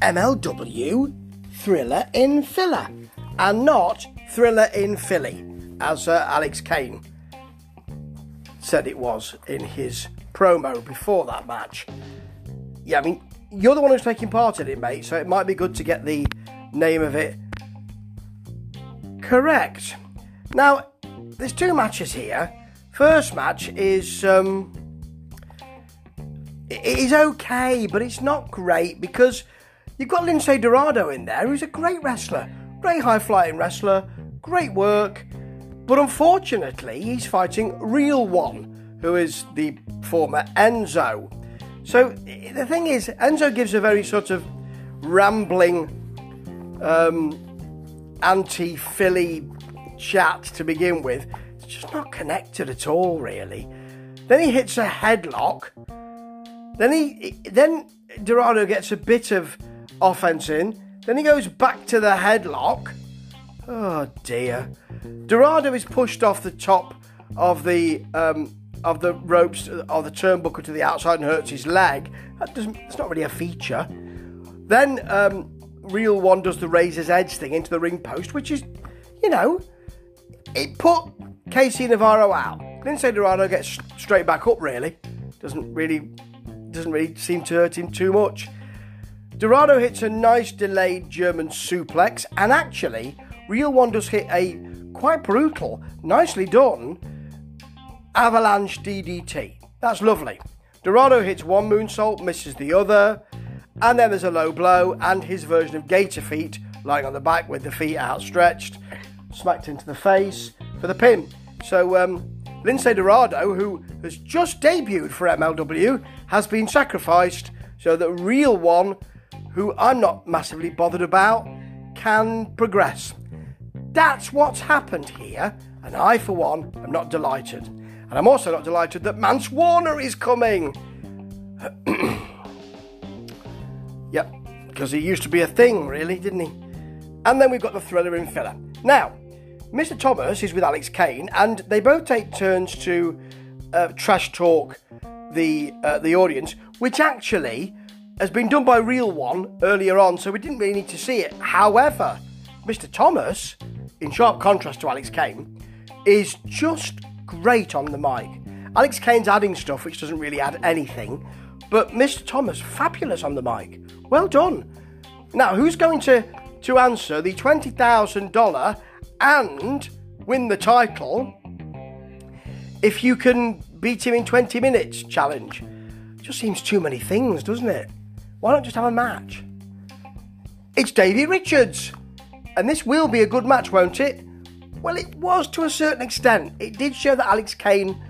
MLW Thriller in Filler and not Thriller in Philly, as uh, Alex Kane said it was in his promo before that match. Yeah, I mean, you're the one who's taking part in it, mate, so it might be good to get the name of it correct. Now, there's two matches here. First match is um, it is okay, but it's not great because you've got Lince Dorado in there, who's a great wrestler, great high flying wrestler, great work, but unfortunately, he's fighting Real One, who is the former Enzo. So the thing is, Enzo gives a very sort of rambling, um, anti Philly chat to begin with. It's just not connected at all, really. Then he hits a headlock. Then he then Dorado gets a bit of offense in. Then he goes back to the headlock. Oh dear. Dorado is pushed off the top of the um, of the ropes of the turnbuckle to the outside and hurts his leg. That doesn't. It's not really a feature. Then um, Real One does the razor's edge thing into the ring post, which is, you know, it put KC Navarro out. Lince Dorado gets straight back up. Really, doesn't really doesn't really seem to hurt him too much. Dorado hits a nice delayed German suplex, and actually, Real One does hit a quite brutal, nicely done avalanche DDT. That's lovely. Dorado hits one moonsault, misses the other, and then there's a low blow and his version of gator feet, lying on the back with the feet outstretched, smacked into the face for the pin. So um, Lince Dorado, who has just debuted for MLW, has been sacrificed so that Real One, who I'm not massively bothered about, can progress. That's what's happened here, and I, for one, am not delighted. And I'm also not delighted that Mance Warner is coming. yep, because he used to be a thing, really, didn't he? And then we've got the thriller in filler. Now, Mr. Thomas is with Alex Kane, and they both take turns to uh, trash talk the uh, the audience, which actually has been done by Real One earlier on, so we didn't really need to see it. However, Mr. Thomas, in sharp contrast to Alex Kane, is just great on the mic. Alex Kane's adding stuff which doesn't really add anything, but Mr. Thomas, fabulous on the mic. Well done. Now, who's going to, to answer the $20,000 and win the title if you can beat him in 20 minutes challenge? Just seems too many things, doesn't it? Why not just have a match? It's Davey Richards. And this will be a good match, won't it? Well, it was to a certain extent. It did show that Alex Kane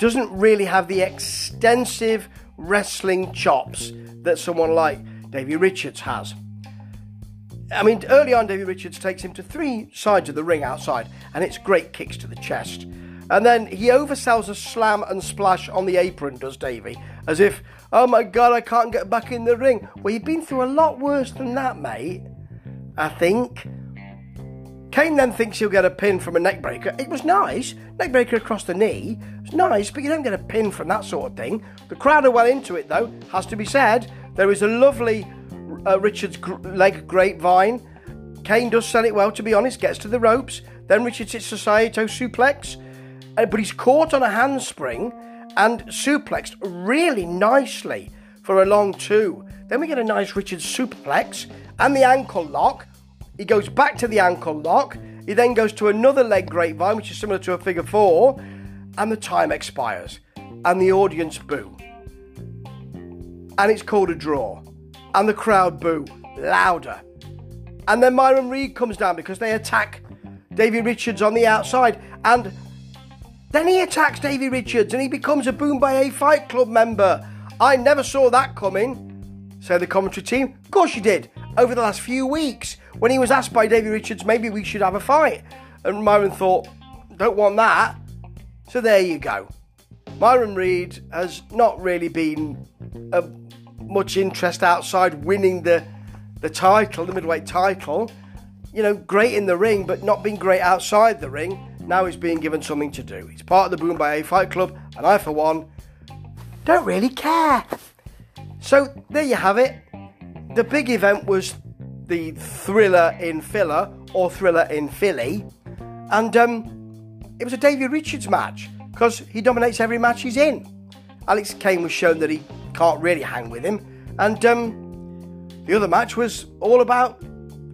doesn't really have the extensive wrestling chops that someone like Davey Richards has. I mean, early on, Davey Richards takes him to three sides of the ring outside, and it's great kicks to the chest. And then he oversells a slam and splash on the apron, does Davey, as if, oh my god, I can't get back in the ring. Well, you've been through a lot worse than that, mate. I think. Kane then thinks he'll get a pin from a neckbreaker. It was nice. Neckbreaker across the knee. It's nice, but you don't get a pin from that sort of thing. The crowd are well into it, though, has to be said. There is a lovely uh, Richards gr- leg grapevine. Kane does sell it well, to be honest, gets to the ropes. Then Richards hits Saito suplex, Uh, but he's caught on a handspring and suplexed really nicely for a long two. Then we get a nice Richards superplex and the ankle lock. He goes back to the ankle lock. He then goes to another leg grapevine, which is similar to a figure four, and the time expires. And the audience boo. And it's called a draw. And the crowd boo louder. And then Myron Reed comes down because they attack Davey Richards on the outside. And then he attacks Davey Richards and he becomes a Bomaye Fight Club member. I never saw that coming. said the commentary team. Of course you did. Over the last few weeks, when he was asked by Davey Richards, maybe we should have a fight. And Myron thought, don't want that. So there you go. Myron Reed has not really been of much interest outside winning the the title, the middleweight title. You know, great in the ring, but not being great outside the ring. Now he's being given something to do. He's part of the Bomaye Fight Club, and I, for one, don't really care. So there you have it. the big event was the thriller in filler or thriller in Philly, and um, it was a Davey Richards match because he dominates every match he's in. Alex Kane was shown that he can't really hang with him, and um, the other match was all about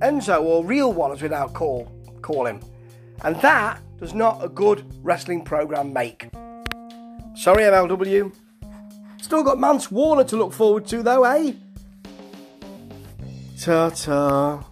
Enzo or Real One as we now call call him, and that does not a good wrestling program make. Sorry, MLW. Still got Mance Warner to look forward to though, eh? Ta ta.